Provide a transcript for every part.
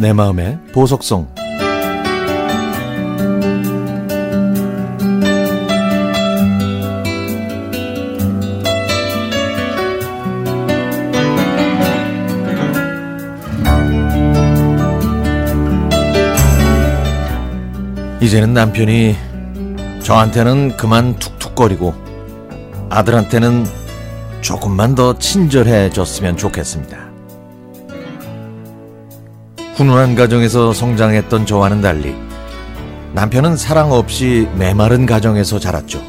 내 마음의 보석성 이제는 남편이 저한테는 그만 툭툭거리고 아들한테는 조금만 더 친절해졌으면 좋겠습니다. 훈훈한 가정에서 성장했던 저와는 달리 남편은 사랑 없이 메마른 가정에서 자랐죠.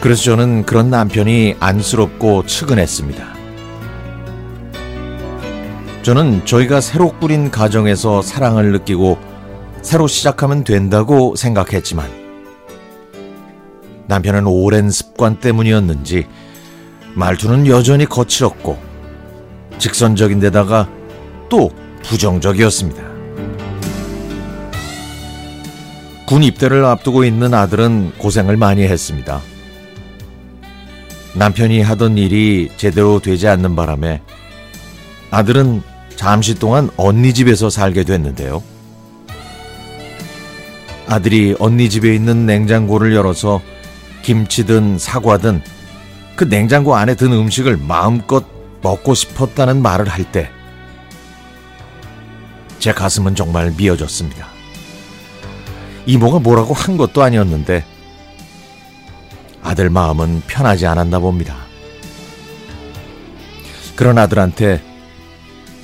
그래서 저는 그런 남편이 안쓰럽고 측은했습니다. 저는 저희가 새로 꾸린 가정에서 사랑을 느끼고 새로 시작하면 된다고 생각했지만 남편은 오랜 습관 때문이었는지 말투는 여전히 거칠었고 직선적인 데다가 또 부정적이었습니다. 군 입대를 앞두고 있는 아들은 고생을 많이 했습니다. 남편이 하던 일이 제대로 되지 않는 바람에 아들은 잠시 동안 언니 집에서 살게 됐는데요. 아들이 언니 집에 있는 냉장고를 열어서 김치든 사과든 그 냉장고 안에 든 음식을 마음껏 먹고 싶었다는 말을 할 때 제 가슴은 정말 미어졌습니다. 이모가 뭐라고 한 것도 아니었는데 아들 마음은 편하지 않았나 봅니다. 그런 아들한테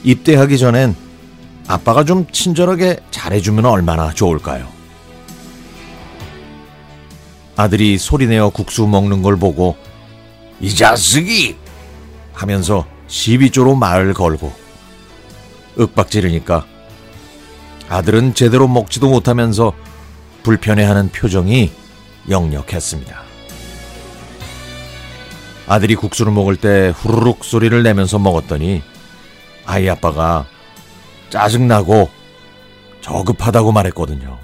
입대하기 전엔 아빠가 좀 친절하게 잘해주면 얼마나 좋을까요? 아들이 소리내어 국수 먹는 걸 보고 이 자식이 하면서 시비조로 말을 걸고 윽박지르니까 아들은 제대로 먹지도 못하면서 불편해하는 표정이 역력했습니다. 아들이 국수를 먹을 때 후루룩 소리를 내면서 먹었더니 아이 아빠가 짜증나고 저급하다고 말했거든요.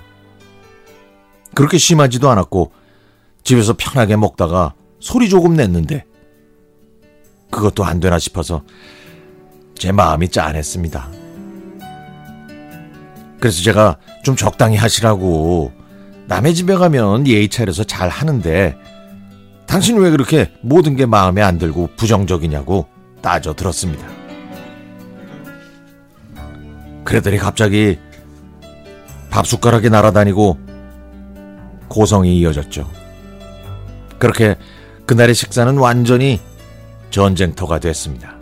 그렇게 심하지도 않았고 집에서 편하게 먹다가 소리 조금 냈는데 그것도 안 되나 싶어서 제 마음이 짠했습니다. 그래서 제가 좀 적당히 하시라고 남의 집에 가면 예의 차려서 잘 하는데 당신 왜 그렇게 모든 게 마음에 안 들고 부정적이냐고 따져 들었습니다. 그랬더니 갑자기 밥 숟가락이 날아다니고 고성이 이어졌죠. 그렇게 그날의 식사는 완전히 전쟁터가 됐습니다.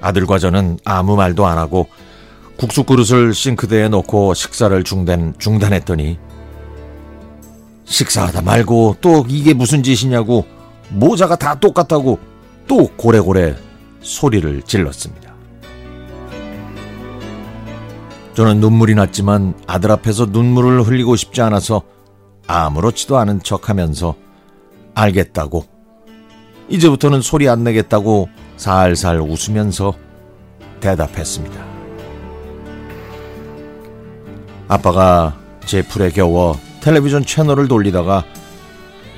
아들과 저는 아무 말도 안 하고 국수 그릇을 싱크대에 놓고 식사를 중단, 중단했더니 식사하다 말고 또 이게 무슨 짓이냐고 모자가 다 똑같다고 또 고래고래 소리를 질렀습니다. 저는 눈물이 났지만 아들 앞에서 눈물을 흘리고 싶지 않아서 아무렇지도 않은 척 하면서 알겠다고 이제부터는 소리 안 내겠다고 살살 웃으면서 대답했습니다. 아빠가 제 풀에 겨워 텔레비전 채널을 돌리다가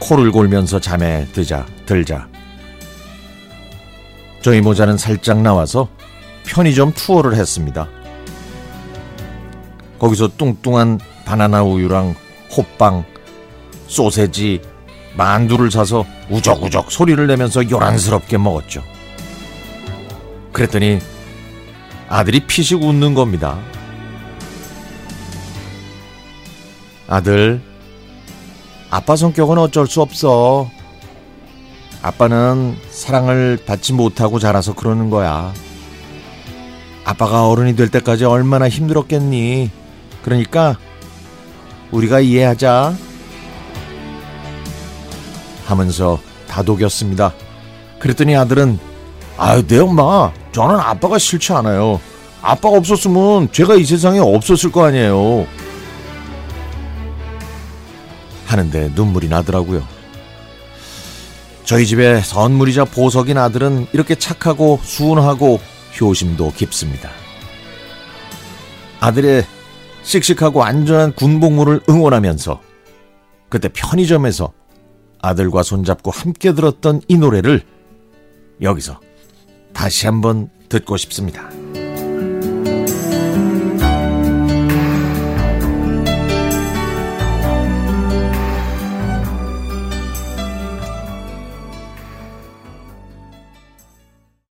코를 골면서 잠에 드자 들자 저희 모자는 살짝 나와서 편의점 투어를 했습니다. 거기서 뚱뚱한 바나나 우유랑 호빵, 소세지, 만두를 사서 우적우적 소리를 내면서 요란스럽게 먹었죠. 그랬더니 아들이 피식 웃는 겁니다. 아들, 아빠 성격은 어쩔 수 없어. 아빠는 사랑을 받지 못하고 자라서 그러는 거야. 아빠가 어른이 될 때까지 얼마나 힘들었겠니? 그러니까 우리가 이해하자. 하면서 다독였습니다. 그랬더니 아들은 아유 내 엄마 저는 아빠가 싫지 않아요. 아빠가 없었으면 제가 이 세상에 없었을 거 아니에요. 하는데 눈물이 나더라고요. 저희 집에 선물이자 보석인 아들은 이렇게 착하고 순하고 효심도 깊습니다. 아들의 씩씩하고 안전한 군복무를 응원하면서 그때 편의점에서 아들과 손잡고 함께 들었던 이 노래를 여기서 다시 한번 듣고 싶습니다.